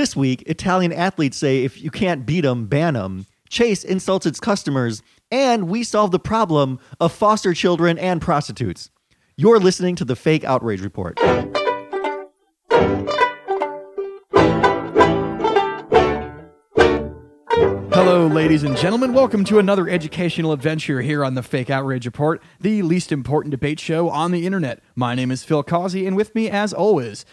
This week, Italian athletes say if you can't beat them, ban them. Chase insults its customers, and we solve the problem of foster children and prostitutes. You're listening to the Fake Outrage Report. Hello, ladies and gentlemen. Welcome to another educational adventure here on the Fake Outrage Report, the least important debate show on the internet. My name is Phil Causey, and with me, as always,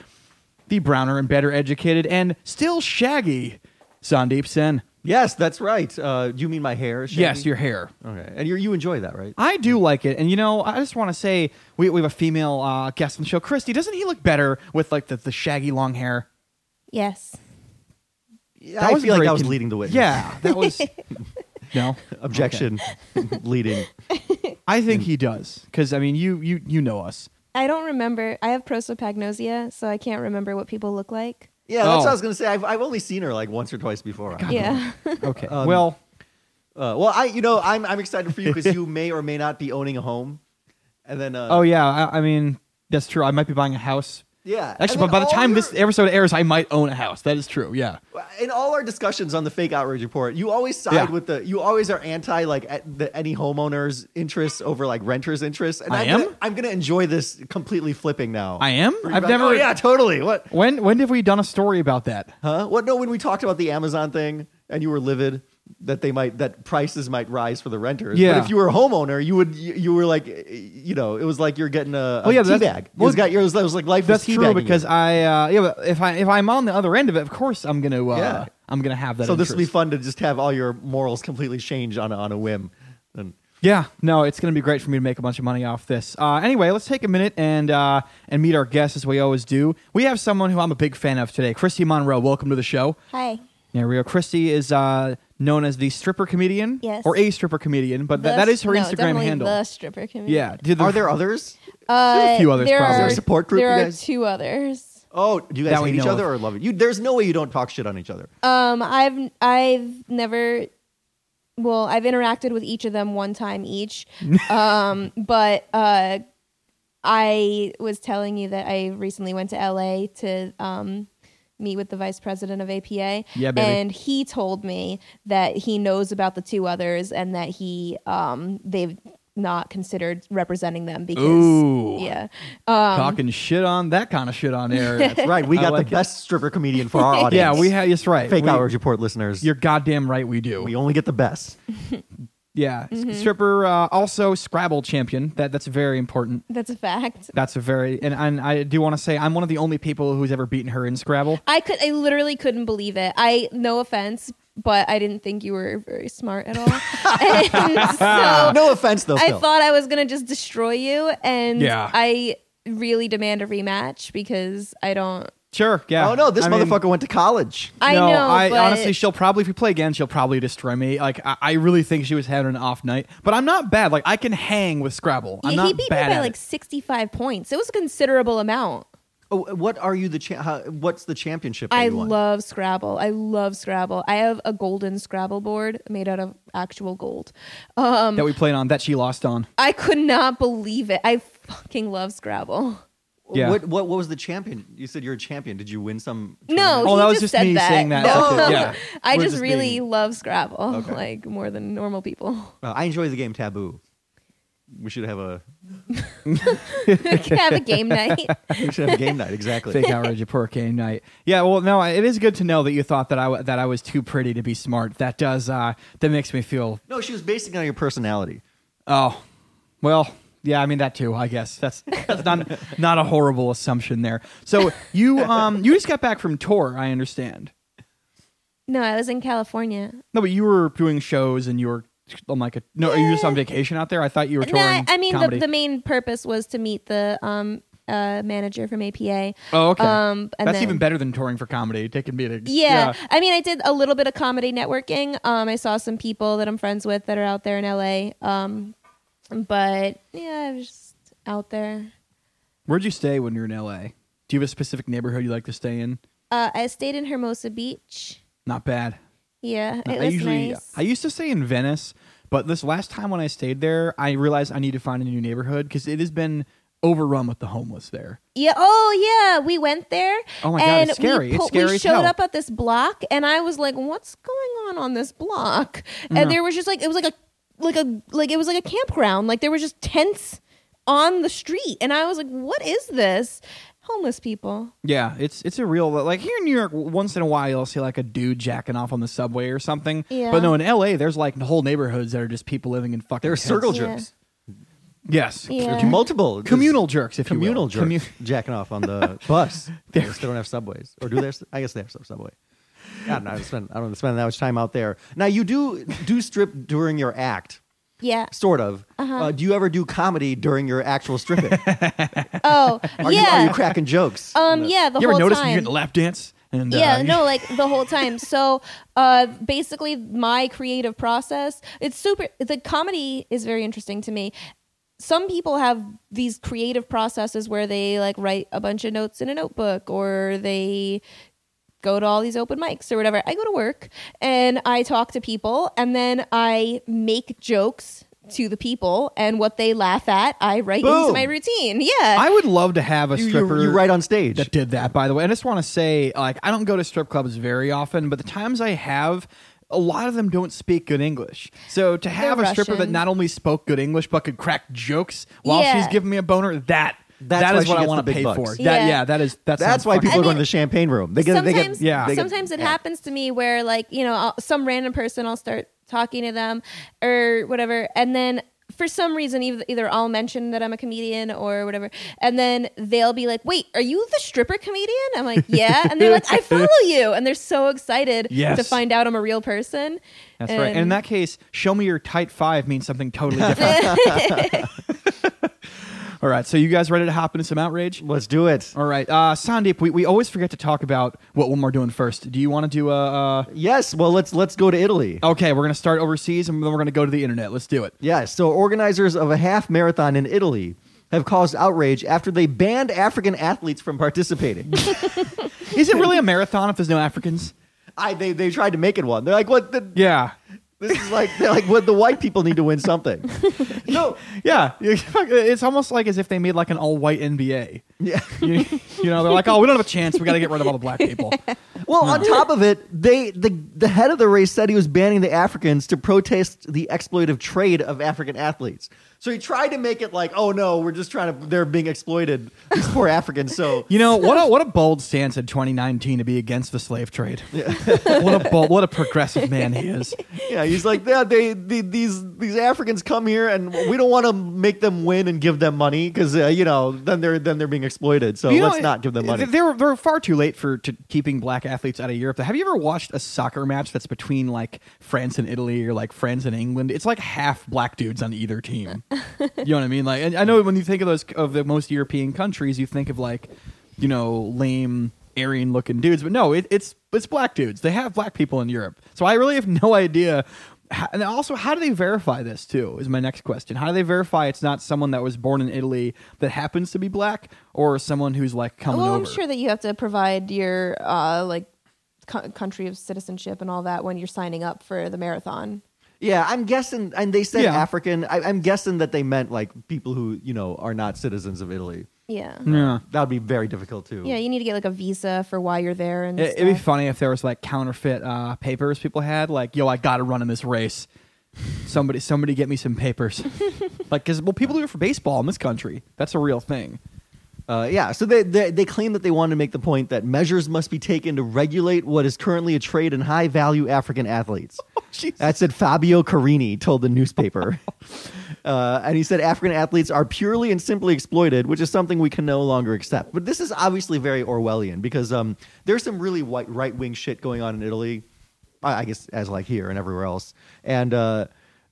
the browner and better educated and still shaggy Sandeep Sen. Yes, that's right. Uh, you mean my hair? is Yes, your hair. Okay, and you you enjoy that, right? I do like it, and you know, I just want to say we, we have a female uh, guest on the show, Christy. Doesn't he look better with like the, the shaggy long hair? Yes. Yeah, That I was feel like very I was con- leading the witness. Yeah, that was no Objection, leading. I think he does because I mean, you you you know us. I don't remember. I have prosopagnosia, so I can't remember what people look like. Yeah, that's Oh. what I was gonna say. I've, I've only seen her like once or twice before. Yeah. Okay, Um, well. Uh, well, I you know I'm I'm excited for you because you may or may not be owning a home, and then uh, Oh yeah, I, I mean that's true. I might be buying a house. Yeah. Actually, but by the time your- this episode airs, I might own a house. That is true. Yeah. in all our discussions on the fake outrage report, you always side Yeah. with the you always are anti like the, any homeowners' interests over like renters' interests. And I I'm am? Gonna, I'm gonna enjoy this completely flipping now. I am. I've like, never. Oh yeah, totally. What? When when have we done a story about that? Huh? What? No, when we talked about the Amazon thing, and you were livid that they might that prices might rise for the renters. Yeah. But if you were a homeowner, you would you, you were like you know it was like you're getting a, a Oh, yeah, tea that's- bag. It was got yours. That was like life That's was true because you. I uh, yeah. But if I if I'm on the other end of it, of course I'm gonna uh, Yeah. I'm gonna have that. so this will be fun to just have all your morals completely change on a, on a whim. And Yeah, no, it's going to be great for me to make a bunch of money off this. Uh, anyway, let's take a minute and uh, and meet our guests as we always do. We have someone who I'm a big fan of today, Christy Monroe. Welcome to the show. Hi. There we go. Christy is uh, known as the stripper comedian, Yes. or a stripper comedian, but that, The- that is her no, Instagram definitely handle. The stripper comedian. Yeah. Did the- are there others? Uh, There's a few others there probably. Are, Is there a support group, There you are guys? two others. Oh, do you guys That we hate each know other of. or love it? You, there's no way you don't talk shit on each other. Um, I've I've never. Well, I've interacted with each of them one time each. um, but uh, I was telling you that I recently went to LA to um, meet with the vice president of APA. Yeah, baby. And he told me that he knows about the two others and that he um, they've not considered representing them because Ooh. yeah. Um, Talking shit on that kind of shit on air. That's right. We got like the it. best stripper comedian for our audience. yeah, we have. That's right. fake we, outrage report listeners. You're goddamn right. We do. we only get the best. yeah, Mm-hmm. Stripper. Uh, also, Scrabble champion. That that's very important. that's a fact. That's a very and, and I do want to say I'm one of the only people who's ever beaten her in Scrabble. I could I literally couldn't believe it. I no offense, but I didn't think you were very smart at all. so No offense though. I Phil. thought I was gonna just destroy you and Yeah. I really demand a rematch because I don't Sure. Yeah. Oh no, this I mean, motherfucker went to college. I no, know I but honestly, she'll probably if we play again, she'll probably destroy me. Like I, I really think she was having an off night, but I'm not bad. Like I can hang with Scrabble. I'm not he beat me by like it. sixty five points. It was a considerable amount. Oh, what are you the cha- how, what's the championship? that I you won? love Scrabble. I love Scrabble. I have a golden Scrabble board made out of actual gold. Um, that we played on that she lost on. I could not believe it. I fucking love Scrabble. Yeah. What, what what was the champion? You said you're a champion. Did you win some? No, tournament? Oh, he that was just just me that. saying that. No. Okay, yeah. I just just really being- love Scrabble, Okay. like more than normal people. Uh, I enjoy the game Taboo. We should have a have a game night. we should have a game night. Exactly. Fake outrage of poor game night. Yeah, well, no, it is good to know that you thought that I w- that I was too pretty to be smart. That does uh that makes me feel No, she was basing on your personality. oh, well, yeah. I mean that too. I guess that's that's not not a horrible assumption there. So you um you just got back from tour. I understand. No, I was in California. No, but you were doing shows and you were on like a no. Are you just on vacation out there? I thought you were No, touring. I mean the, comedy. the main purpose was to meet the um uh manager from APA. oh, okay. Um, and That's then- even better than touring for comedy, taking meetings. Yeah. I mean, I did a little bit of comedy networking. Um, I saw some people that I'm friends with that are out there in LA. Um, but yeah, I was just out there. Where'd you stay when you were in LA? Do you have a specific neighborhood you like to stay in? Uh, I stayed in Hermosa Beach. Not bad. Yeah, it I was usually nice. I used to stay in Venice, but this last time when I stayed there, I realized I need to find a new neighborhood because it has been overrun with the homeless there. Yeah. Oh, yeah. We went there. Oh my God, it's scary. We, It's scary we showed hell. up at this block, and I was like, "What's going on on this block?" And Yeah. there was just like it was like a like a like it was like a campground. Like there were just tents on the street, and I was like, "What is this?" Homeless people. Yeah, it's it's a real like here in New York. Once in a while, you'll see like a dude jacking off on the subway or something. Yeah. But no, in L.A., there's like whole neighborhoods that are just people living in fucking. There are tents. circle Yeah. jerks. Yes, Yeah. Multiple. communal jerks, if communal you will. jerks Commu- jacking off on the bus. they just don't have subways, or do they? Have, I guess they have some subway. I don't know. I don't spend, I don't spend that much time out there. Now you do do strip during your act, Yeah. sort of. Uh-huh. Uh, do you ever do comedy during your actual stripping? Oh, Are you are yeah. you cracking jokes? um, yeah. The you ever whole notice time. when you get in the lap dance? And yeah uh, no like the whole time so uh basically my creative process it's super the comedy is very interesting to me some people have these creative processes where they like write a bunch of notes in a notebook or they go to all these open mics or whatever i go to work and i talk to people and then i make jokes to the people and what they laugh at i write Boom. into my routine yeah I would love to have a stripper. you, you write on stage. that did that, by the way. I just want to say, like, I don't go to strip clubs very often, but the times I have, a lot of them don't speak good English. So to have They're a stripper that not only spoke good English but could crack jokes while Yeah. she's giving me a boner, that That's that why is she what I want to pay bucks. for. That, Yeah. yeah, that is that's That's why people I are going to the champagne room. They get, they get, sometimes, Yeah. they get- sometimes it yeah. happens to me where like you know I'll, some random person I'll start talking to them or whatever, and then for some reason either, either I'll mention that I'm a comedian or whatever, and then they'll be like, "Wait, are you the stripper comedian?" I'm like, "Yeah," and they're like, "I follow you," and they're so excited Yes. to find out I'm a real person. That's right. And in that case, show me your tight five means something totally different. All right. So you guys ready to hop into some outrage? Let's do it. All right. Uh, Sandeep, we, we always forget to talk about what one we're doing first. Do you want to do a. Uh, Yes. Well, let's let's go to Italy. okay, we're going to start overseas and then we're going to go to the internet. Let's do it. Yes. So organizers of a half marathon in Italy have caused outrage after they banned African athletes from participating. Is it really a marathon if there's no Africans? I they they tried to make it one. They're like, what? The, Yeah. This is like they're like what the white people need to win something. no. Yeah. It's almost like as if they made like an all white NBA. Yeah. You, you know, they're like, oh, we don't have a chance. We got to get rid of all the black people. Well, on top of it, they the the head of the race said he was banning the Africans to protest the exploitative trade of African athletes. So he tried to make it like, oh no, we're just trying to they're being exploited, these poor Africans. So You know what? A, what a bold stance in 2019 to be against the slave trade. Yeah. what a bold, what a progressive man he is. yeah, he's like, yeah, they, they these these Africans come here and we don't want to make them win and give them money because uh, you know then they're then they're being exploited. So You know, let's not give them money. They're they're far too late for to keeping black athletes out of Europe. Have you ever watched a soccer match that's between like France and Italy or like France and England? It's like half black dudes on either team. you know what I mean? Like, and I know when you think of those of the most European countries, you think of like, you know, lame Aryan looking dudes, but no, it, it's it's black dudes. They have black people in Europe, so I really have no idea. How, and also, how do they verify this too? Is my next question. How do they verify it's not someone that was born in Italy that happens to be black, or someone who's like coming well, over? I'm sure that you have to provide your uh, like co- country of citizenship and all that when you're signing up for the marathon. yeah, I'm guessing, and they said Yeah. African. I, I'm guessing that they meant like people who you know are not citizens of Italy. Yeah. Yeah. That would be very difficult too. Yeah, you need to get like a visa for why you're there and It, it'd be stuff. funny if there was like counterfeit uh, papers people had, like, "Yo, I got to run in this race." Somebody, somebody, get me some papers. like, because well, people do it for baseball in this country. That's a real thing. Uh, yeah, so they, they they claim that they want to make the point that measures must be taken to regulate what is currently a trade in high value African athletes. Jesus. That's what Fabio Carini told the newspaper. uh, and he said African athletes are purely and simply exploited, which is something we can no longer accept. But this is obviously very Orwellian because um, there's some really white right wing shit going on in Italy. I I guess as like here and everywhere else. And uh,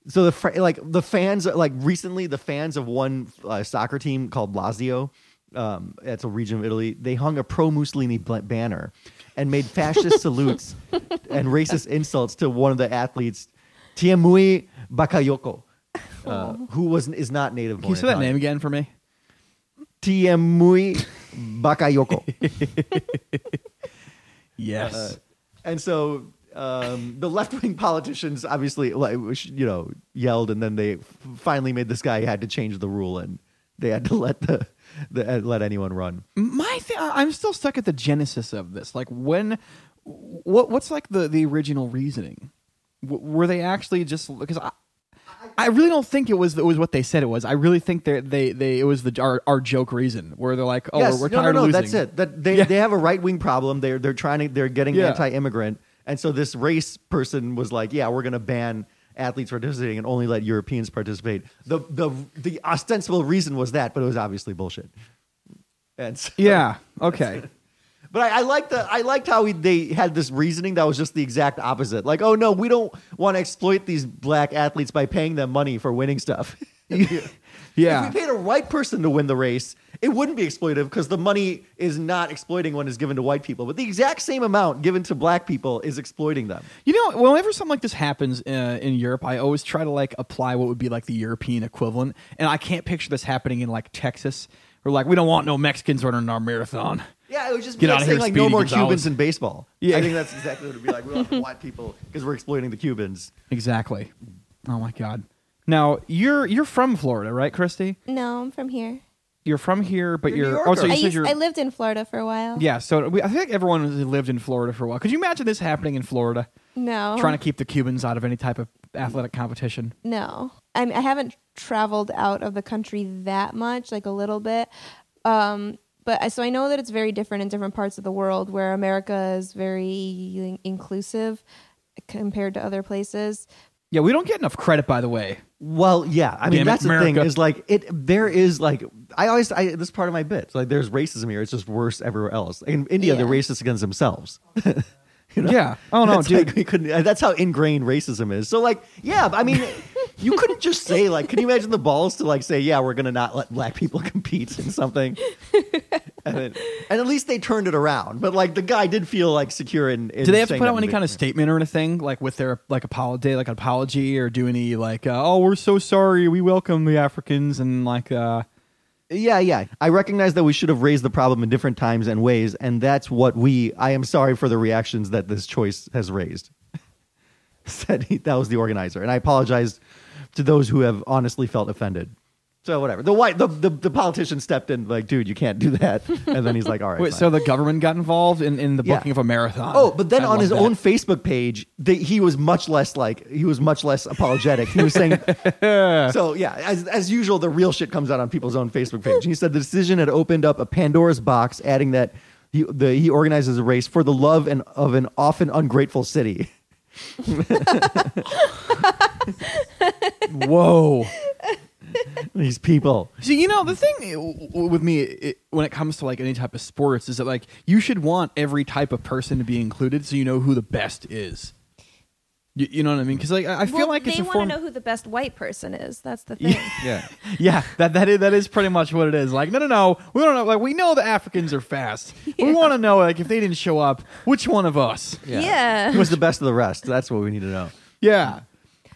so the fr- like the fans like recently the fans of one uh, soccer team called Lazio. Um, it's a region of Italy. They hung a pro Mussolini banner and made fascist salutes and racist insults to one of the athletes, Tiemoué Bakayoko, uh, who was is not native. Can you say that name again for me? Tiemoué Bakayoko. Yes. Uh, and so um, the left wing politicians obviously, like, you know, yelled, and then they f- finally made this guy had to change the rule, and they had to let the the, uh, let anyone run. My thing, I'm still stuck at the genesis of this. Like when, what what's like the the original reasoning? W- were they actually just because I. I really don't think it was it was what they said it was. I really think they they they it was the our, our joke reason where they're like, oh, yes, we're, we're no, tired no, no, of losing. that's it. That they Yeah. they have a right wing problem. They're they're trying to they're getting Yeah. anti-immigrant, and so this race person was like, yeah, we're going to ban athletes participating and only let Europeans participate. The the the ostensible reason was that, but it was obviously bullshit. And so, Yeah. Okay. But I, I liked the I liked how he, they had this reasoning that was just the exact opposite. Like, oh no, we don't want to exploit these black athletes by paying them money for winning stuff. Yeah. If we paid a white person to win the race, it wouldn't be exploitive because the money is not exploiting when it's given to white people. But the exact same amount given to black people is exploiting them. You know, whenever something like this happens uh, in Europe, I always try to like apply what would be like the European equivalent, and I can't picture this happening in like Texas, or like we don't want no Mexicans running our marathon. Yeah, it was just Get be like outta saying here, like no Speedy more Gonzalez. Cubans in baseball. Yeah. I think that's exactly what it would be like. We don't want white people because we're exploiting the Cubans. Exactly. Oh my god. Now you're you're from Florida, right, Christy? No, I'm from here. You're from here, but You're a you're, New oh, so Yorker. you I, said used, you're I lived in Florida for a while. yeah. So we, I think everyone has lived in Florida for a while. Could you imagine this happening in Florida? No. Trying to keep the Cubans out of any type of athletic competition. No, I, mean, I haven't traveled out of the country that much, like a little bit. Um, but uh, so I know that it's very different in different parts of the world, where America is very inclusive compared to other places. Yeah, we don't get enough credit, by the way. Well, yeah. I mean, Damn it, that's the thing is like it. There is like I always I this is part of my bit. It's like there's racism here. It's just worse everywhere else. In India, they're racist against themselves. You know? Yeah. Oh no, that's dude. like we couldn't. That's how ingrained racism is. So like, yeah. I mean, you couldn't just say like, can you imagine the balls to like say, yeah, we're gonna not let black people compete in something, and then, and at least they turned it around. But like the guy did feel like secure in. in Do they have to put out any kind of statement or anything, like with their like apology, like an apology, or do any like, uh, oh, we're so sorry, we welcome the Africans, and like, uh, Yeah, yeah. I recognize that we should have raised the problem in different times and ways, and that's what we. I am sorry for the reactions that this choice has raised. Said he, that was the organizer, and I apologize to those who have honestly felt offended. So whatever. The white, the, the the politician stepped in, like, dude, you can't do that, and then he's like, all right. wait, fine. so the government got involved in, in the Yeah. booking of a marathon. Oh, but then I on love his that. own Facebook page, he was much less like he was much less apologetic. He was saying, so yeah, as as usual, the real shit comes out on people's own Facebook page. He said the decision had opened up a Pandora's box, adding that he the, he organizes a race for the love and of an often ungrateful city. Whoa. These people. See, you know, the thing w- w- with me it, when it comes to like any type of sports is that like you should want every type of person to be included, so you know who the best is. You, you know what I mean? Mm. Because like I I feel well, like it's they a want form. to know who the best white person is. That's the thing. Yeah. Yeah, that that is, that is pretty much what it is. Like, no, no, no, we don't know. Like, we know the Africans are fast. We want to know, like, if they didn't show up, which one of us? Yeah. Who was the best of the rest? That's what we need to know. Yeah,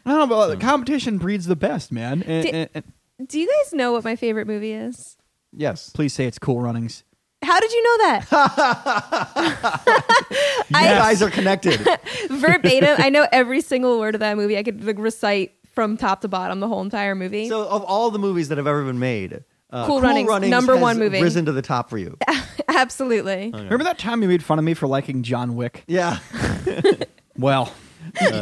I don't know, but uh, like, competition breeds the best, man. And, Di- and- and- Do you guys know what my favorite movie is? Yes. please say it's Cool Runnings. How did you know that? You guys are connected. Verbatim. I know every single word of that movie. I could like, recite from top to bottom the whole entire movie. so of all the movies that have ever been made, uh, Cool Runnings, number has one movie. risen to the top for you. Absolutely. Remember that time you made fun of me for liking John Wick? Yeah. Well,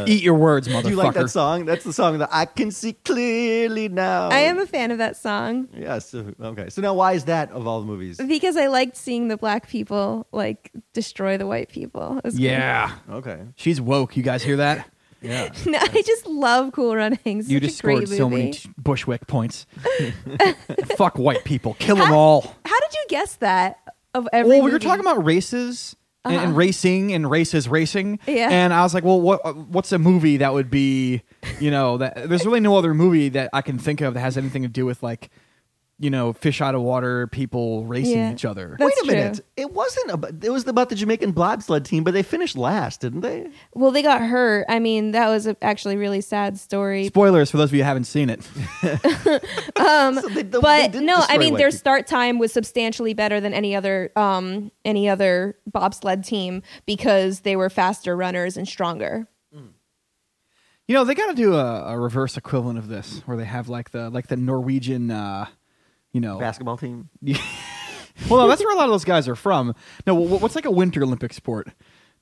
eat your words, motherfucker. Do you like that song? That's the song that I can see clearly now. I am a fan of that song Yes. okay. So now, why is that of all the movies? because I liked seeing the black people like destroy the white people. It was cool. Yeah, Okay. she's woke. You guys hear that? Yeah. No, I just love Cool Runnings. You just a great scored so many t- Bushwick points. Fuck white people. Kill them all. How did you guess that? Of every well, we were talking about races and, and Uh-huh. racing and races racing. Yeah. And I was like, well, what what's a movie that would be, you know, that there's really no other movie that I can think of that has anything to do with like, you know, fish out of water, people racing Yeah. each other. That's Wait a true. minute. It wasn't about. It was about the Jamaican bobsled team, but they finished last, didn't they? Well, they got hurt. I mean, that was a, actually really sad story. Spoilers for those of you who haven't seen it. Um, So they- they but didn't no, I destroy mean white their people. start time was substantially better than any other um, any other bobsled team because they were faster runners and stronger. You know, they got to do a, a reverse equivalent of this, where they have like the like the Norwegian uh, you know, Basketball team. well, no, that's where a lot of those guys are from. No, what's like a winter Olympic sport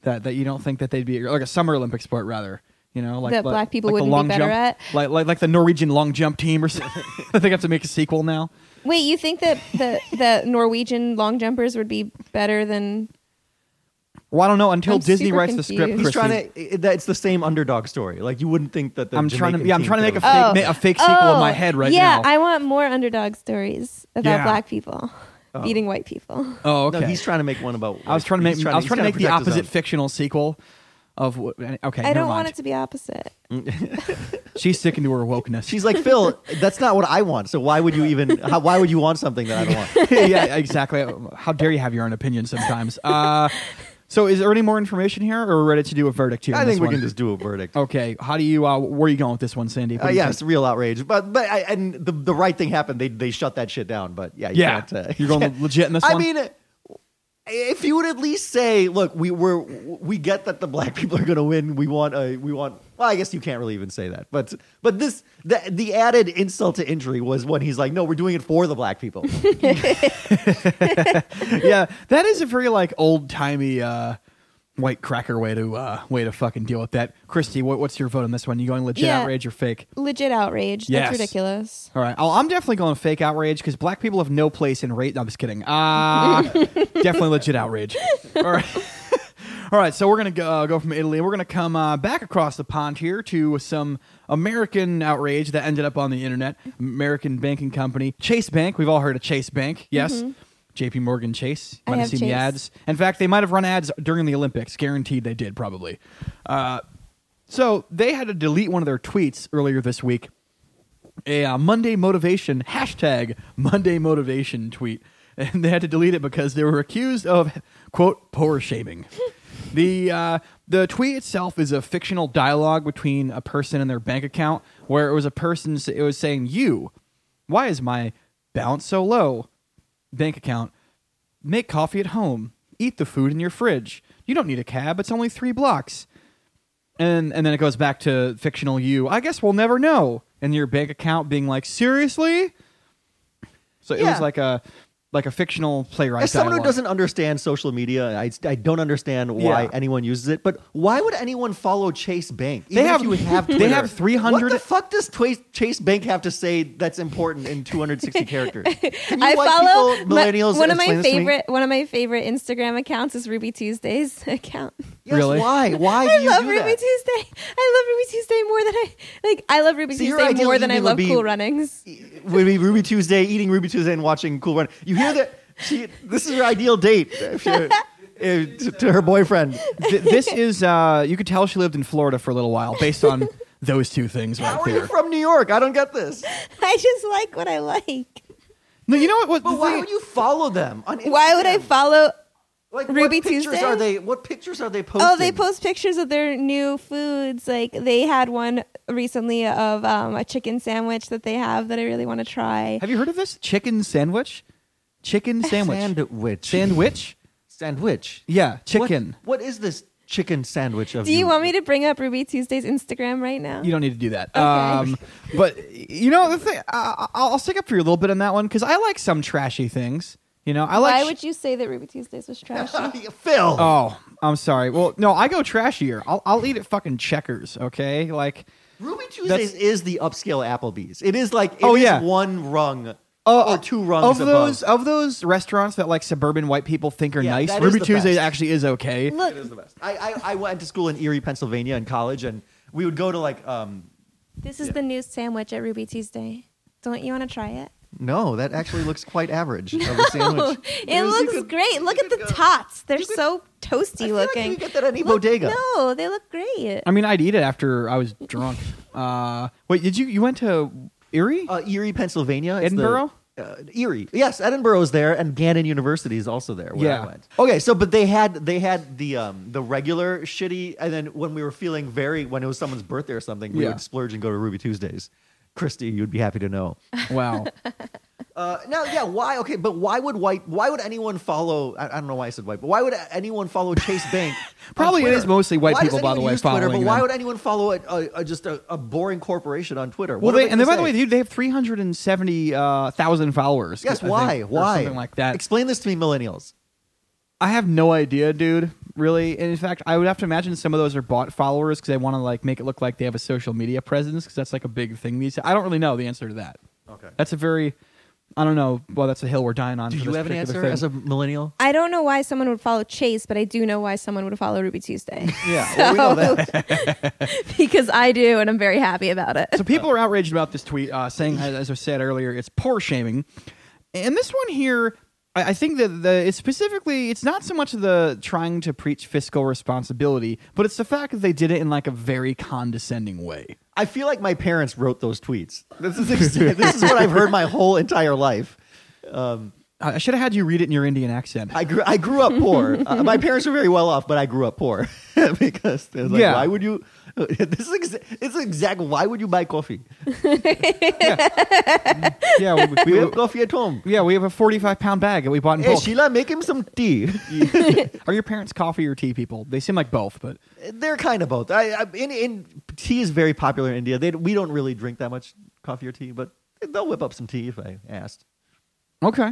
that that you don't think that they'd be like a summer Olympic sport rather? You know, like That like- black people like wouldn't be better jump, at? like like like the Norwegian long jump team or something. I think I have to make a sequel now. Wait, you think that the the Norwegian long jumpers would be better than? Well, I don't know until I'm Disney super writes the script. confused. He's Christy. trying to. It's the same underdog story. Like you wouldn't think that the. I'm trying to. Jamaican Yeah, I'm team trying to make a could fake, have- Oh. ma- a fake sequel in my head right yeah, now. I want more underdog stories about Yeah. black people beating white people. oh, okay. No, he's trying to make one about. I was trying to make. he's I was he's trying to make the protect his opposite own. fictional sequel of. what- Okay, I don't mind. want it to be opposite. She's sticking to her wokeness. She's like Phil. That's not what I want. So why would you even? How, why would you want something that I don't want? yeah, exactly. How dare you have your own opinion sometimes? Uh, so, is there any more information here, or are we ready to do a verdict here? I on think this we one? can just do a verdict. Okay, how do you? Uh, where are you going with this one, Sandy? Uh, yeah, it's real outrage. But but I, and the the right thing happened. They they shut that shit down. But yeah, you yeah. can't, uh, You're going legit in this I one. mean, if you would at least say, look, we we're, we get that the black people are going to win. We want a we want. Well, I guess you can't really even say that. But but this the the added insult to injury was when he's like, no, we're doing it for the black people. yeah, that is a very like old timey uh, white cracker way to uh, way to fucking deal with that. Christy, what, what's your vote on this one? You going legit Yeah. outrage or fake? Legit outrage. Yes. That's ridiculous. All right, oh, I'm definitely going fake outrage because black people have no place in race. No, I'm just kidding. Uh, definitely legit outrage. All right. All right, so we're gonna go, uh, go from Italy. We're gonna come uh, back across the pond here to some American outrage that ended up on the internet. American banking company Chase Bank. We've all heard of Chase Bank, yes. J.P. Morgan Chase. I Might have seen the ads. In fact, they might have run ads during the Olympics. Guaranteed, they did probably. Uh, so they had to delete one of their tweets earlier this week a uh, Monday motivation hashtag Monday motivation tweet, and they had to delete it because they were accused of quote poor shaming. the uh, the tweet itself is a fictional dialogue between a person and their bank account, where it was a person it was saying, "You, why is my balance so low?" Bank account, make coffee at home, eat the food in your fridge. You don't need a cab; it's only three blocks and and then it goes back to fictional you. I guess we'll never know. And your bank account being like, seriously. So it Yeah. was like a like a fictional playwright. As someone who doesn't understand social media, I, I don't understand why Yeah. anyone uses it. But why would anyone follow Chase Bank? They Even have- if you have they Twitter, have 300 What the fuck does Twa- Chase Bank have to say that's important in 260 characters? Can you I white follow people, my- millennials. one of my this to me? favorite one of my favorite Instagram accounts is Ruby Tuesdays account. Yes, Really? Why? Why do I you love do Ruby that? Tuesday. I love Ruby Tuesday more than I like. I love Ruby So your Tuesday ideal more than I evening would love be- Cool Runnings. would be Ruby Tuesday, eating Ruby Tuesday and watching Cool Run. You hear that? She, this is her ideal date if you're- uh, to, to her boyfriend. Th- this is uh you could tell she lived in Florida for a little while based on those two things How right are you there. from New York? I don't get this. I just like what I like. No, you know what? what But why thing- would you follow them? On Why would I follow? Like Ruby what pictures Tuesday? are they? What pictures are they posting? Oh, they post pictures of their new foods. Like they had one recently of um, a chicken sandwich that they have that I really want to try. Have you heard of this chicken sandwich? Chicken sandwich. sandwich. Sandwich? sandwich. Yeah, chicken. What, what is this chicken sandwich of Do you want me to bring up Ruby Tuesday's Instagram right now? You don't need to do that. Okay. Um, but you know the thing, I, I'll I'll stick up for you a little bit on that one because I like some trashy things. You know, I like. Why sh- would you say that Ruby Tuesdays was trashy? Phil? Oh, I'm sorry. Well, no, I go trashier. I'll I'll eat at fucking Checkers. Okay, like. Ruby Tuesdays That's- is the upscale Applebee's. It is like it Oh, is yeah. one rung Uh, or two rungs of above. those of those restaurants that like suburban white people think are Yeah, nice. that is Ruby the Tuesday best. actually is okay. Look, It is the best. I, I I went to school in Erie, Pennsylvania, in college, and we would go to like um. this is Yeah. the new sandwich at Ruby Tuesday. Don't you want to try it? No, that actually looks quite average of a sandwich. it There's- you looks could- great. Look at the go- tots. They're you could- so toasty I feel looking. Like you get that at any Look- bodega. No, they look great. I mean, I'd eat it after I was drunk. Uh, wait, did you you went to Erie? Uh, Erie, Pennsylvania. It's the- Edinboro? uh, Erie. Yes, Edinboro is there, and Gannon University is also there. Where Yeah. I went. Okay, so but they had they had the um the regular shitty, and then when we were feeling very when it was someone's birthday or something, we Yeah. would splurge and go to Ruby Tuesdays. Christy, you'd be happy to know. Wow. Uh, now, yeah, why? Okay, but why would white? Why would anyone follow? I, I don't know why I said white, but why would anyone follow Chase Bank? Probably it is mostly white Why people, by the way, use Twitter, but following why them. would anyone follow a, a, a just a, a boring corporation on Twitter? Well, are they, and then, by the way, dude, they have three hundred and seventy thousand uh, followers. yes, I why? Why? something like that? Explain this to me, millennials. I have no idea, dude. Really, and in fact, I would have to imagine some of those are bot followers because they want to like make it look like they have a social media presence because that's like a big thing these. Days. I don't really know the answer to that. Okay. That's a very, I don't know. Well, that's a hill we're dying on. Do for you this have an particular answer thing. as a millennial? I don't know why someone would follow Chase, but I do know why someone would follow Ruby Tuesday Yeah, well, we know that. because I do, and I'm very happy about it. So people are outraged about this tweet, uh, saying, as as I said earlier, it's poor shaming. And this one here, I, I think that the it's specifically, it's not so much the trying to preach fiscal responsibility, but it's the fact that they did it in like a very condescending way. I feel like my parents wrote those tweets. This is ex- this is what I've heard my whole entire life. Um, I I should have had you read it in your Indian accent. I grew I grew up poor. Uh, my parents were very well off, but I grew up poor because like, Yeah. why would you? This is exa- it's exact. Why would you buy coffee? yeah, we, We we, have coffee at home. yeah, we have a forty-five pound bag that we bought in Hey bulk. Sheila, make him some tea. Are your parents coffee or tea people? They seem like both, but They're kind of both. I, I in, in tea is very popular in India. They we don't really drink that much coffee or tea, but they'll whip up some tea if I asked. okay,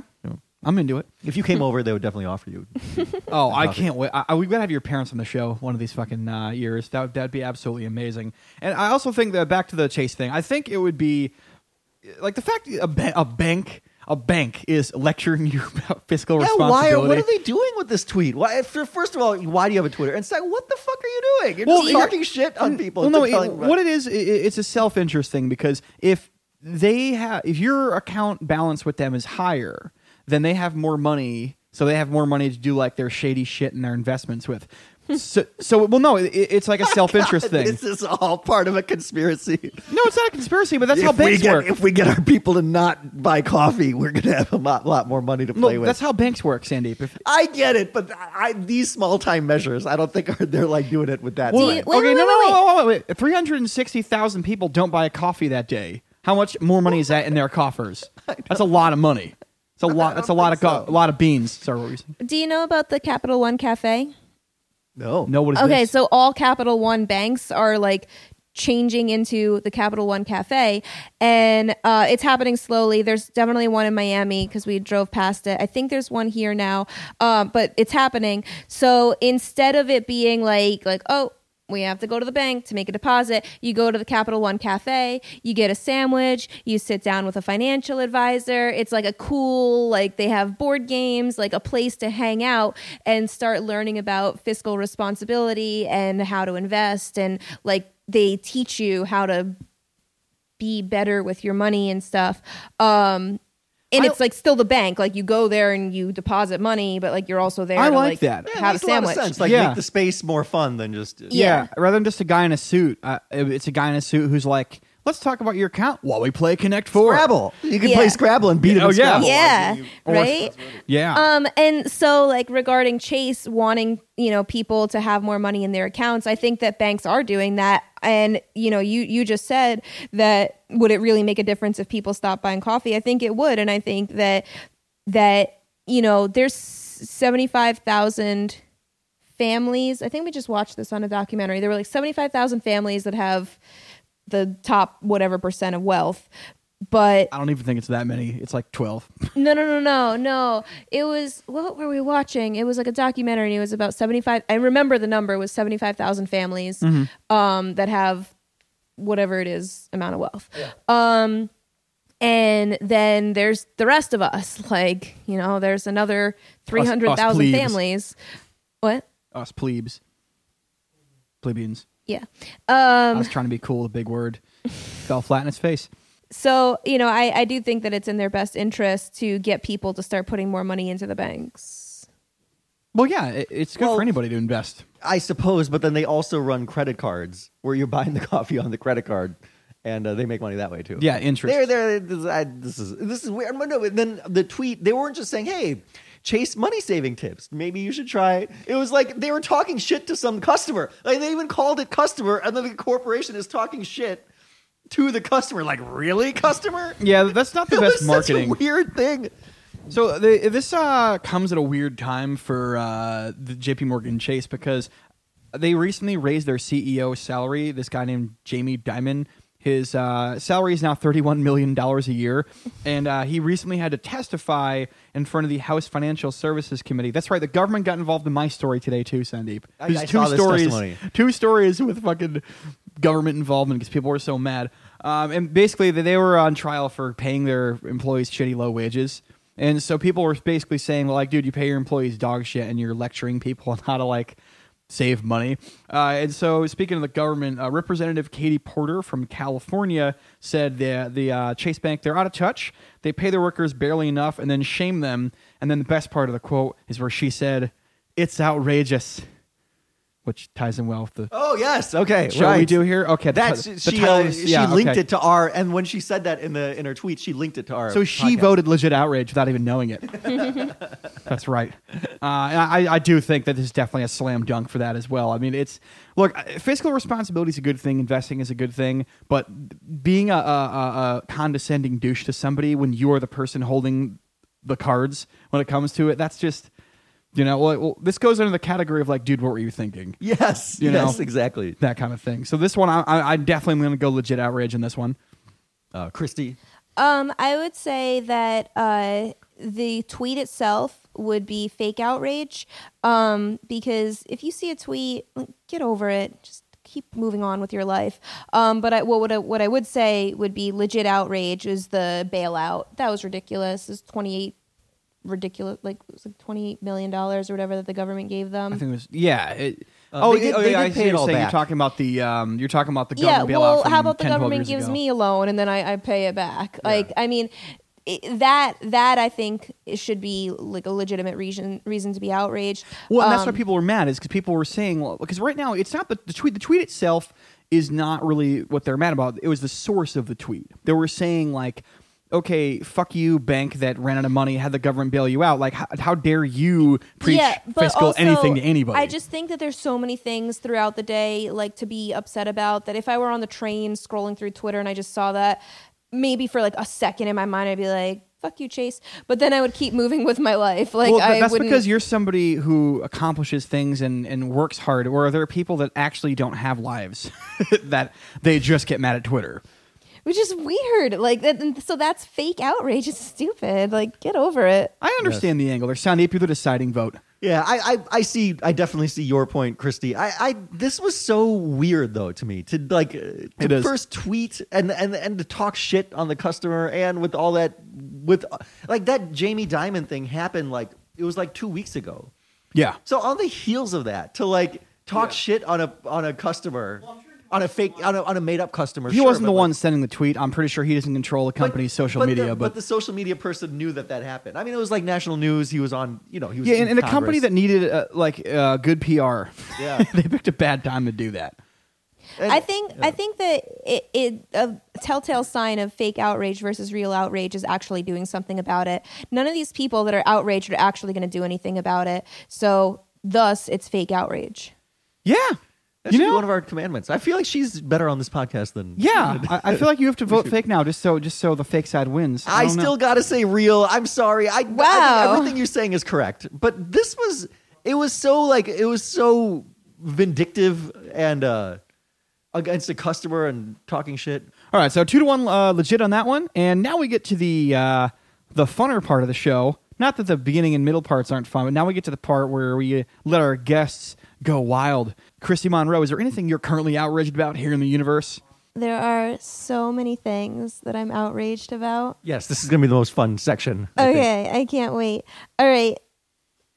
I'm into it. If you came over, they would definitely offer you. Oh, I can't wait! I, I, we gotta have your parents on the show one of these fucking uh, years. That would- that'd be absolutely amazing. And I also think that back to the chase thing. I think it would be like the fact that a, ba- a bank a bank is lecturing you about fiscal Yeah, responsibility. why are, what are they doing with this tweet? Why, first of all, why do you have a Twitter? And second, what the fuck are you doing? You're just talking shit on people. Well, no, it- what it is, i- i- it's a self interest thing because if they have, if your account balance with them is higher, then they have more money, so they have more money to do like their shady shit and their investments with. so, so well, no, it, it's like a oh self interest thing. This is all part of a conspiracy. No, it's not a conspiracy, but that's how if, we banks get, work. if we get our people to not buy coffee, we're going to have a lot, lot more money to No, play with. that's how banks work, Sandeep. If, I get it, but I, these small time measures, I don't think are, they're like doing it with that. well, you- wait, okay, wait, no, wait, no, wait. no, wait, wait, wait. Three hundred and sixty thousand people don't buy a coffee that day. How much more money is that in their coffers? That's a lot of money. It's a lot. That's a lot of go- so. a lot of beans. Sorry, what were you saying? Do you know about the Capital One Cafe? no, No, what is okay, this? so all Capital One banks are like changing into the Capital One Cafe, and uh, it's happening slowly. There's definitely one in Miami because we drove past it. I think there's one here now, um, but it's happening. So instead of it being like like oh. We have to go to the bank to make a deposit. You go to the Capital One Cafe, you get a sandwich, you sit down with a financial advisor. It's like a cool, like they have board games, like a place to hang out and start learning about fiscal responsibility and how to invest. And like they teach you how to be better with your money and stuff. Um, and I- it's like still the bank. Like you go there and you deposit money, but like you're also there I to like like that. Yeah, it have a makes a lot of sense. Like Yeah. make the space more fun than just. Yeah. Yeah, rather than just a guy in a suit, uh, it's a guy in a suit who's like, "Let's talk about your account while we play Connect Four. Scrabble. You can Yeah. play Scrabble and beat him Oh, in yeah. Scrabble. Yeah, right. Yeah, Um, and so like regarding Chase wanting, you know, people to have more money in their accounts, I think that banks are doing that. And, you know, you you just said that would it really make a difference if people stop buying coffee? I think it would. And I think that that, you know, there's 75,000 families. I think we just watched this on a documentary. There were like 75,000 families that have the top whatever percent of wealth. But I don't even think it's that many. It's like twelve. no, no, no, no, no. It was what were we watching? It was like a documentary. And it was about seventy five. I remember the number was seventy five thousand families um, that have whatever it is amount of wealth. Um, and then there's the rest of us. Like you know, there's another three hundred thousand plebes. families. What? Us plebes, plebeians. Yeah. I Um, was trying to be cool. The big word fell flat in its face. so you know, I, I do think that it's in their best interest to get people to start putting more money into the banks. Well, yeah, it, it's good Well- for anybody to invest. I suppose, but then they also run credit cards where you're buying the coffee on the credit card, and uh, they make money that way too. Yeah, interest. They're, they're, this, I, this is this is weird. No, but then the tweet they weren't just saying, "Hey, Chase money saving tips. Maybe you should try it." It was like they were talking shit to some customer. Like they even called it customer, and then the corporation is talking shit to the customer. Like, really, customer? Yeah, that's not the It best marketing. Weird thing. So the, this uh, comes at a weird time for uh, the J.P. Morgan Chase because they recently raised their CEO salary. This guy named Jamie Dimon, his uh, salary is now thirty-one million dollars a year, and uh, he recently had to testify in front of the House Financial Services Committee. That's right, the government got involved in my story today too, Sandeep. I- There's I two stories, two stories with fucking government involvement because people were so mad. Um, and basically, they- they were on trial for paying their employees shitty low wages. And so people were basically saying, well, like, dude, you pay your employees dog shit and you're lecturing people on how to, like, save money. Uh, and so, speaking of the government, uh, Representative Katie Porter from California said the, the uh, Chase Bank, they're out of touch. They pay their workers barely enough and then shame them. And then the best part of the quote is where she said, it's outrageous, which ties in well with the Oh yes, okay, show right. we do here. Okay, the That's ti- the she. title Uh, is- she yeah, linked okay. it to our, and when she said that in the in her tweet, she linked it to our. So she podcast. voted legit outrage without even knowing it. That's right. Uh, I, I do think that this is definitely a slam dunk for that as well. I mean, it's look, uh, fiscal responsibility is a good thing, investing is a good thing, but being a, a, a, a condescending douche to somebody when you are the person holding the cards when it comes to it, that's just, you know, well, well, this goes under the category of like, dude, what were you thinking? Yes, You yes, know? exactly. That kind of thing. So this one, I, I, I definitely am going to go legit outrage in this one. Uh, Christy, Um, I would say that uh, the tweet itself would be fake outrage. Um, because if you see a tweet, like, get over it. Just keep moving on with your life. Um, but I, well, what I, what I would say would be legit outrage is the bailout. That was ridiculous. It's twenty eight ridiculous, like it was like twenty eight million dollars or whatever that the government gave them. I think it was yeah. It, Uh, oh, they did- oh, they yeah, did I pay see it what all you're saying. back. You're talking about the um, you're talking about the yeah, government bailout. well, from how about the 10, 12 government years gives ago. me a loan and then I, I pay it back? Like, I mean, i that that I think it should be like a legitimate reason reason to be outraged. Well, and that's why Um, people were mad is because people were saying well, because right now it's not the, the tweet. The tweet itself is not really what they're mad about. It was the source of the tweet. They were saying like. Okay, fuck you, bank that ran out of money, had the government bail you out. Like, how, how dare you preach yeah, fiscal also, anything to anybody? I just think that there's so many things throughout the day like to be upset about that if I were on the train scrolling through Twitter and I just saw that, maybe for like a second in my mind I'd be like, "Fuck you, Chase," but then I would keep moving with my life. Like well, that's because you're somebody who accomplishes things and, and works hard, or are there people that actually don't have lives that they just get mad at Twitter. Which is weird. Like that, so that's fake outrage. It's stupid. Like get over it. I understand the angle. There, Sandeep, you're the deciding vote. Yeah, I, I, I see. I definitely see your point, Christy. I, I, this was so weird though to me to like uh, to is. first tweet and and and to talk shit on the customer and with all that with like that Jamie Dimon thing happened like it was like two weeks ago. Yeah. So on the heels of that, to like talk Yeah. shit on a on a customer, on a fake on a, on a made up customer. He sure, wasn't but, the like- one sending the tweet. I'm pretty sure he doesn't control the but- company's social but media, the, but, the social media person knew that that happened. I mean, it was like national news. He was on, you know, he was yeah, in and, and a company that needed uh, like uh, good PR. Yeah. they picked a bad time to do that. And- I think I think that it, it a telltale sign of fake outrage versus real outrage is actually doing something about it. None of these people that are outraged are actually going to do anything about it. So thus, it's fake outrage. Yeah, That you should be know, one of our commandments. I feel like she's better on this podcast than yeah. I, I feel like you have to vote fake now, just so just so the fake side wins. I, don't still gotta say real. I'm sorry. I, I think Wow. everything you're saying is correct, but this was it was so like it was so vindictive and uh against a customer and talking shit. All right, so two to one uh, legit on that one, and now we get to the uh, the funner part of the show. Not that the beginning and middle parts aren't fun, but now we get to the part where we uh, let our guests go wild. Christy Monroe, is there anything you're currently outraged about here in the universe? There are so many things that I'm outraged about. Yes, this is gonna be the most fun section. I think. Okay, I can't wait. All right.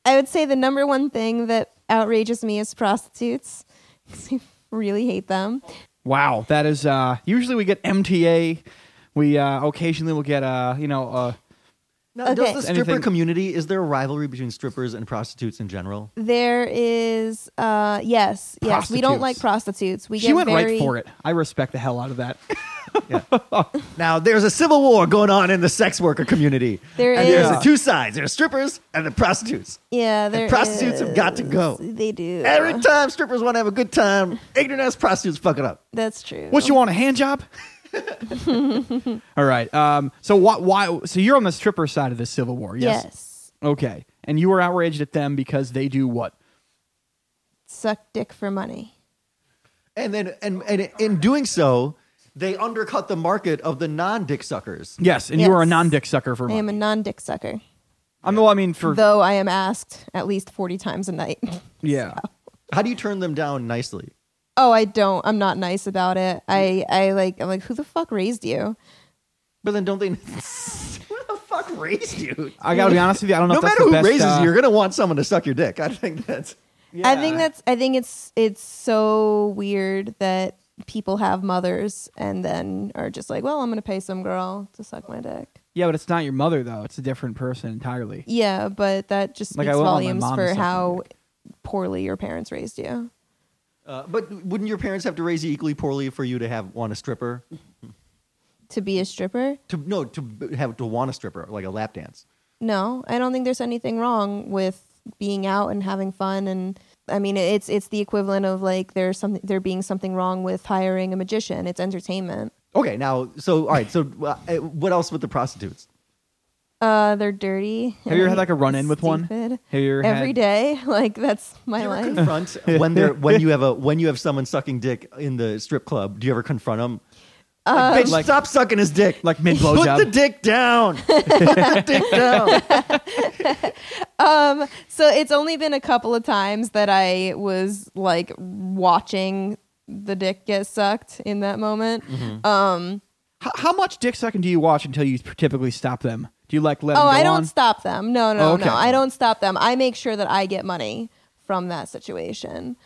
I would say the number one thing that outrages me is prostitutes. I really hate them. Wow, that is uh, usually we get MTA. We uh, occasionally will get uh, you know uh, Now, Okay. does the stripper Anything- community is there a rivalry between strippers and prostitutes in general? There is, uh, yes, yes. We don't Prostitutes. like prostitutes. We she get went very, right for it. I respect the hell out of that. Now there's a civil war going on in the sex worker community. There and there's is. the two sides. There's strippers and the prostitutes. Yeah, there prostitutes have got to is. go. They do. Every time strippers want to have a good time, ignorant ass prostitutes fuck it up. That's true. What you want a hand job? All right. Um. So why? Why? So you're on the stripper side of the civil war. Yes. Yes. Okay. And you were outraged at them because they do what? Suck dick for money. And then, and, and in doing so, they undercut the market of the non-dick suckers. Yes. And you are a Yes. non-dick sucker for I am a non dick sucker. I'm well. I mean, for Though I am asked at least 40 times a night. yeah. How do you turn them down nicely? Oh, I don't. I'm not nice about it. I, I like, I'm like, who the fuck raised you? But then don't they? Who the fuck raised you? I gotta be honest with you. I don't know. No if that's matter the who best, raises uh, you, you're gonna want someone to suck your dick. I think that's. I think that's, I think it's, it's so weird that people have mothers and then are just like, well, I'm going to pay some girl to suck my dick. Yeah, but it's not your mother though. It's a different person entirely. Yeah, but that just Like, speaks I wouldn't want my volumes for how poorly your parents raised you. Uh, but wouldn't your parents have to raise you equally poorly for you to have want a stripper? To be a stripper? To no, to have to want a stripper like a lap dance. No, I don't think there's anything wrong with being out and having fun and I mean it's it's the equivalent of like there's something there being something wrong with hiring a magician. It's entertainment. Okay, now so all right. So uh, uh, what else with the prostitutes? Uh they're dirty. Have you ever had like a run-in with one? stupid. Have you ever Every had- day, like that's my Do you ever life. confront when they're when you have a when you have someone sucking dick in the strip club? Do you ever confront them? Like, Bitch, Like- stop sucking his dick. Like mid Put blowjob. the dick down. Put the dick down. So it's only been a couple of times that I was like watching the dick get sucked in that moment. Mm-hmm. Um How, how much dick sucking do you watch until you typically stop them? Do you like let Oh, I don't on? stop them. No, no, Oh, okay. no. I don't stop them. I make sure that I get money from that situation.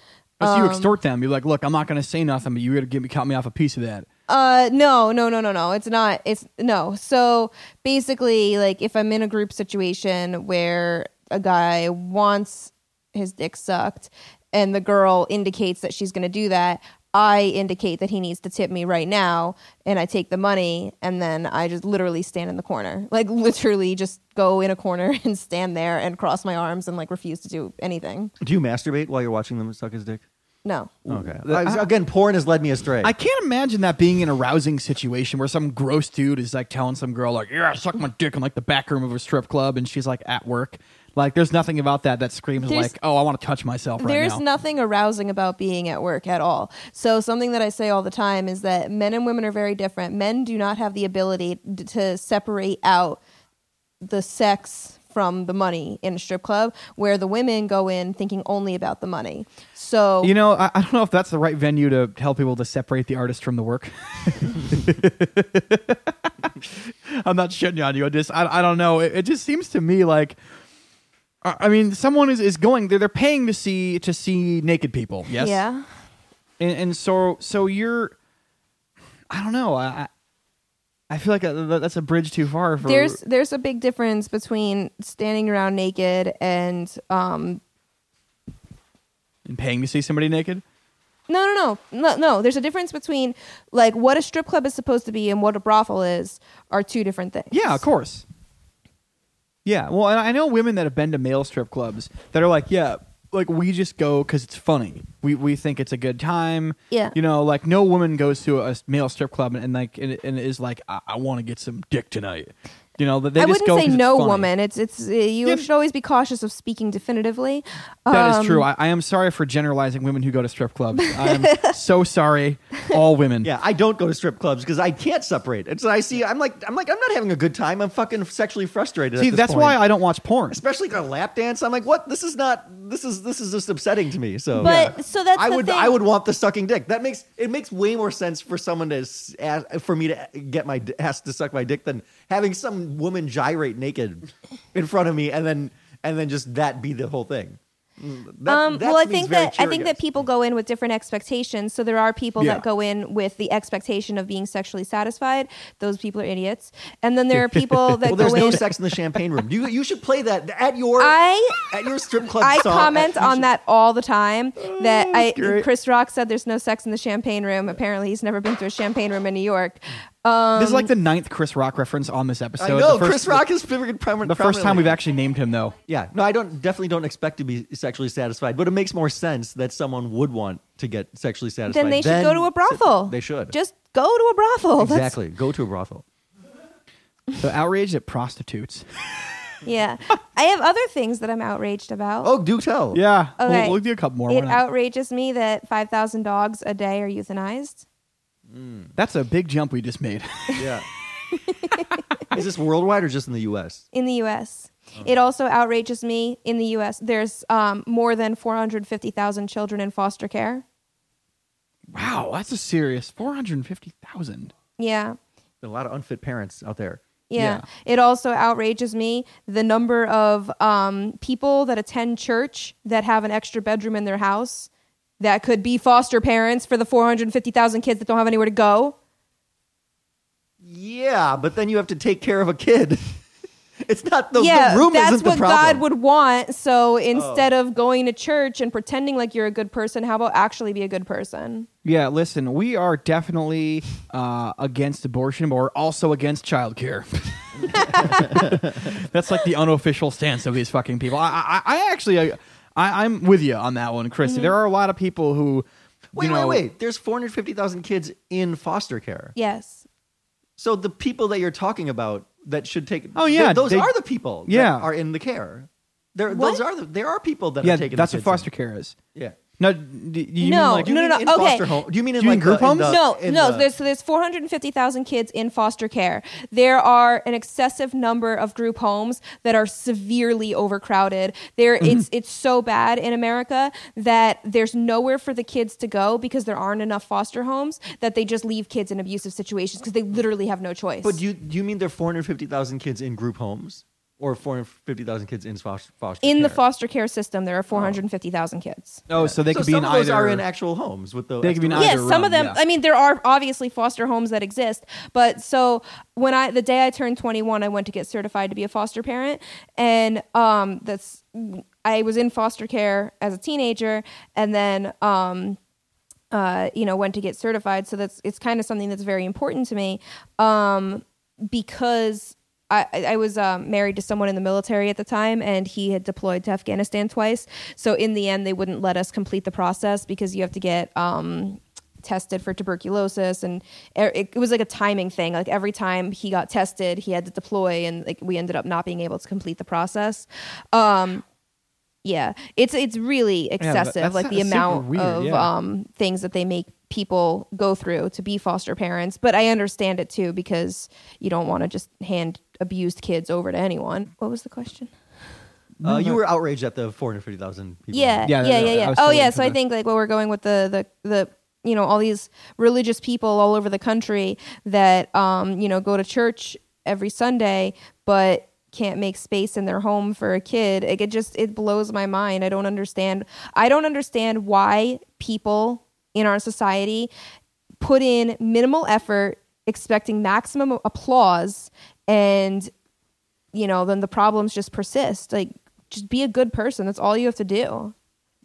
So you um, extort them. You're like, look, I'm not going to say nothing, but you got to give me cut me off a piece of that. Uh, no, no, no, no, no. It's not. It's no. So basically, like if I'm in a group situation where a guy wants his dick sucked, and the girl indicates that she's going to do that, I indicate that he needs to tip me right now, and I take the money, and then I just literally stand in the corner, like literally just go in a corner and stand there and cross my arms and like refuse to do anything. Do you masturbate while you're watching them suck his dick? No. Okay. I- again, porn has led me astray. I can't imagine that being an arousing situation where some gross dude is like telling some girl like, "Yeah, suck my dick" in like the back room of a strip club, and she's like at work. Like, there's nothing about that that screams There's- like, "Oh, I want to touch myself right There's now." nothing arousing about being at work at all. So something that I say all the time is that men and women are very different. Men do not have the ability d- to separate out the sex from the money in a strip club, where the women go in thinking only about the money. So you know, I, I don't know if that's the right venue to tell people to separate the artist from the work. I'm not shitting on you. I just, I, I don't know. It, it just seems to me like, I I mean, someone is, is going. They're, they're paying to see to see naked people. Yes. yeah, and, and so so you're i don't know i I- i feel like uh, that's a bridge too far for there's there's a big difference between standing around naked and um, and paying to see somebody naked No, no, no, no, no. There's a difference between like what a strip club is supposed to be and what a brothel is are two different things. yeah of course yeah well and i know women that have been to male strip clubs that are like yeah like we just go because it's funny. We we think it's a good time. Yeah. you know like no woman goes to a male strip club and, and like and, and is like i, I want to get some dick tonight you know that they I wouldn't go say 'cause it's no funny. woman. It's it's uh, you Yeah. should always be cautious of speaking definitively. That is Um, true. I, I am sorry for generalizing women who go to strip clubs. I am so sorry, all women. Yeah, I don't go to strip clubs because I can't separate. And so I see, I'm like, I'm like, I'm not having a good time. I'm fucking sexually frustrated. See, at this that's point. why I don't watch porn. especially like a lap dance. I'm like, what? This is not. This is this is just upsetting to me. So, But- yeah. so that's I the would thing. I would want the sucking dick. That makes it makes way more sense for someone to ask, for me to get my ass to suck my dick than having some woman gyrate naked in front of me and then and then just that be the whole thing. That, um, that well, I to me is think very that I think that people go in with different expectations. So there are people Yeah. that go in with the expectation of being sexually satisfied. Those people are idiots. And then there are people that Well, there's go no in. sex in the champagne room. You you should play that at your I at your strip club. I song. comment You on should- that all the time. That I great. Chris Rock said there's no sex in the champagne room. Apparently, he's never been to a champagne room in New York. This is like um, the ninth Chris Rock reference on this episode. I know first- Chris Rock is favorite primary. The first time we've actually named him, though. Yeah, no, I don't definitely don't expect to be sexually satisfied, but it makes more sense that someone would want to get sexually satisfied. then they should go to a brothel. They should just go to a brothel. That's- exactly go to a brothel. So outraged at prostitutes. yeah, I have other things that I'm outraged about. Oh, do tell. Yeah. Okay. We'll, we'll do a couple more. it outrages me that 5,000 dogs a day are euthanized. That's a big jump we just made. yeah. is this worldwide or just in the U.S.? in the U.S. Oh. It also outrages me in the U.S. There's um, more than 450,000 children in foster care. wow, that's a serious 450,000. Yeah. There are a lot of unfit parents out there. Yeah. Yeah. It also outrages me the number of um, people that attend church that have an extra bedroom in their house that could be foster parents for the 450,000 kids that don't have anywhere to go. Yeah, but then you have to take care of a kid. it's not the, yeah, the room that's isn't the what problem. God would want. So instead of going to church and pretending like you're a good person, how about actually be a good person? Yeah, listen, we are definitely uh, against abortion, but we're also against childcare. That's like the unofficial stance of these fucking people. I, I, I actually, I, I, I'm with you on that one, Christy. Mm-hmm. There are a lot of people who, Wait, you know, wait, wait. There's 450,000 kids in foster care. Yes. So the people that you're talking about that should take Oh, yeah, th- those they- are the people Yeah. that are in the care. There What? those are the, there are people that Yeah, are taking that's the what kids in. foster care is. Yeah. No, d- do you No, mean like, Do you No, mean no, in okay. foster home? Do you mean in Do you like mean group the, in homes? the- no, in no. the- There's there's 450,000 kids in foster care. There are an excessive number of group homes that are severely overcrowded. There, Mm-hmm. it's it's so bad in America that there's nowhere for the kids to go because there aren't enough foster homes. That they just leave kids in abusive situations because they literally have no choice. But do you do you mean there are 450,000 kids in group homes or 450,000 kids in foster foster in the foster care system, there are 450,000 kids. oh, so they so could be some in of those either. are in actual homes with the They could be in either Yes, some of them. yeah. I mean, there are obviously foster homes that exist, but so when I the day I turned 21, I went to get certified to be a foster parent, and um, that's I was in foster care as a teenager, and then um, uh, you know, went to get certified. So that's it's kind of something that's very important to me, um, because. I, I was um, married to someone in the military at the time, and he had deployed to Afghanistan twice. So in the end, they wouldn't let us complete the process because you have to get um, tested for tuberculosis, and er- it, it was like a timing thing. Like every time he got tested, he had to deploy, and like we ended up not being able to complete the process. Um, yeah, it's it's really excessive, that's like the amount weird, of yeah. um, things that they make people go through to be foster parents. But I understand it too because you don't want to just hand abused kids over to anyone. What was the question? Uh, you were outraged at the 450,000 people. Yeah, Yeah, yeah, no, yeah, yeah. I was Oh, yeah. into So I the- think like what we're going with the the the you know all these religious people all over the country that um you know go to church every Sunday, but can't make space in their home for a kid. Like, it just it blows my mind. I don't understand. I don't understand why people in our society put in minimal effort expecting maximum applause and you know then the problems just persist. Like just be a good person. That's all you have to do.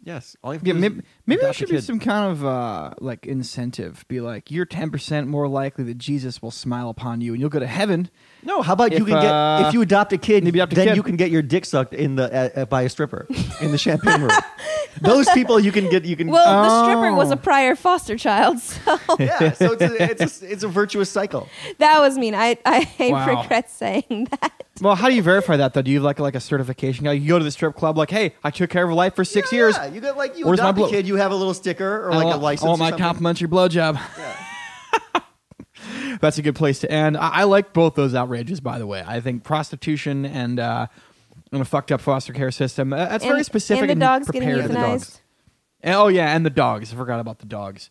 Yes. All you have to Yeah, do is maybe, maybe there adopt a should be kid. some kind of uh, like incentive. Be like, you're ten percent more likely that Jesus will smile upon you, and you'll go to heaven. No, how about you can uh, get if you adopt a kid, if you adopt a then kid. you can get your dick sucked in the uh, by a stripper in the champagne room. Those people you can get you can well the stripper was Oh. a prior foster child so yeah. So it's a, it's a, it's a virtuous cycle. that was mean i i Wow. regret saying that Well, how do you verify that though? Do you have like like a certification? You go to the strip club, like, hey, I took care of a life for six years. Yeah, you get like you Where's my adopt a blow- kid, you have a little sticker or like want, a license. I want my something. complimentary blowjob. Yeah. That's a good place to end. I, I like both those outrages, by the way. I think prostitution and uh, and a fucked up foster care system. uh, That's very specific and the dogs prepared getting to the dogs. euthanized And- oh yeah, and the dogs. I forgot about the dogs.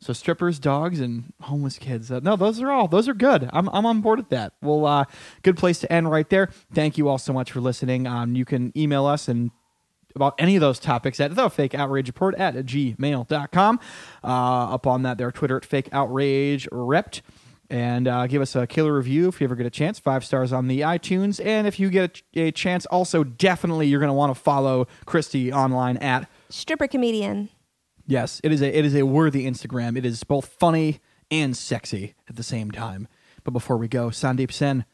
So strippers, dogs, and homeless kids. Uh, no, those are all. Those are good. I'm, I'm on board with that. Well, uh, good place to end right there. Thank you all so much for listening. Um, you can email us and about any of those topics at the fake outrage report at gmail.com. Uh, up on that, there, Twitter at fake outrage rept. And uh, give us a killer review if you ever get a chance. Five stars on the iTunes. And if you get a, a chance, also definitely you're going to want to follow Christy online at stripper comedian Yes, it is a it is a worthy Instagram. It is both funny and sexy at the same time. But before we go, Sandeep Sen,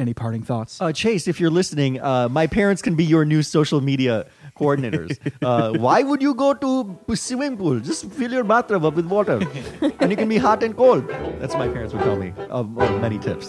any parting thoughts? Uh, Chase, if you're listening, uh, my parents can be your new social media coordinators. uh, why would you go to swimming pool? Just fill your bathtub up with water, and you can be hot and cold. That's what my parents would tell me of, of many tips.